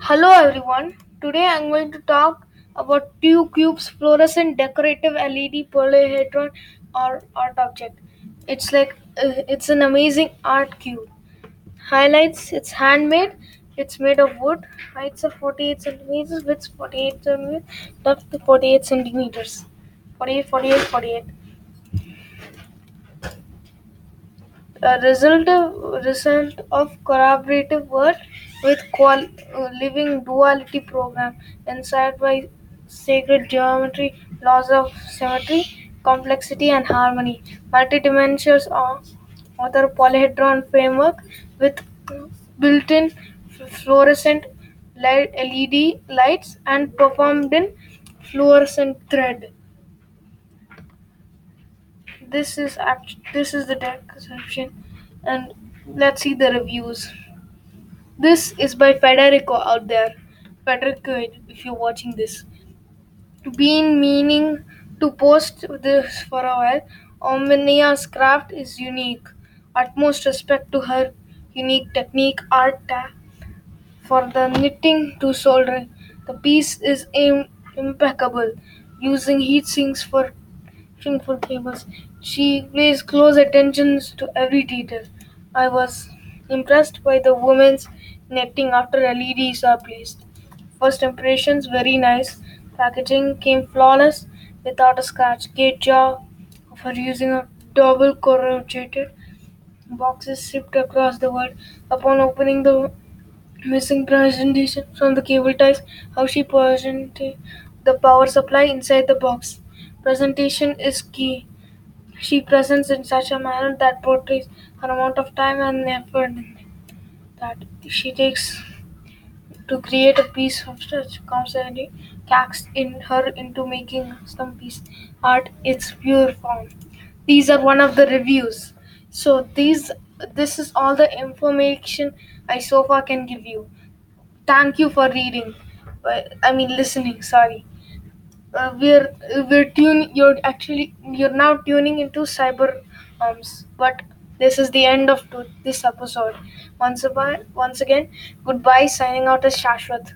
Hello everyone. Today I'm going to talk about two cubes fluorescent decorative LED polyhedron or art object. It's like uh, it's an amazing art cube. Highlights it's handmade. It's made of wood. Heights of 48 centimeters, width 48 centimeters, depth 48 centimeters. 48, 48, 48. A result of, result of collaborative work with qual, living duality program inspired by sacred geometry, laws of symmetry, complexity and harmony, multi-dimensional uh, author polyhedron framework with built-in fluorescent LED lights and performed in fluorescent thread. This is act- this is the description, and let's see the reviews. This is by Federico out there. Federico, if you're watching this, been meaning to post this for a while. Omnia's craft is unique. Utmost respect to her unique technique, art for the knitting to soldering. The piece is im- impeccable, using heat sinks for for cables. She pays close attention to every detail. I was impressed by the woman's netting after LEDs are placed. First impressions very nice. Packaging came flawless without a scratch. Great job for using a double corrugated boxes shipped across the world. Upon opening the missing presentation from the cable ties, how she presented the power supply inside the box. Presentation is key. She presents in such a manner that portrays her amount of time and effort that she takes to create a piece of such constantly cast in her into making some piece art its pure form. These are one of the reviews. So these this is all the information I so far can give you. Thank you for reading. I mean listening. Sorry. Uh, we're we're tune. You're actually you're now tuning into cyber arms. But this is the end of to, this episode. Once again, once again, goodbye. Signing out as Shashwat.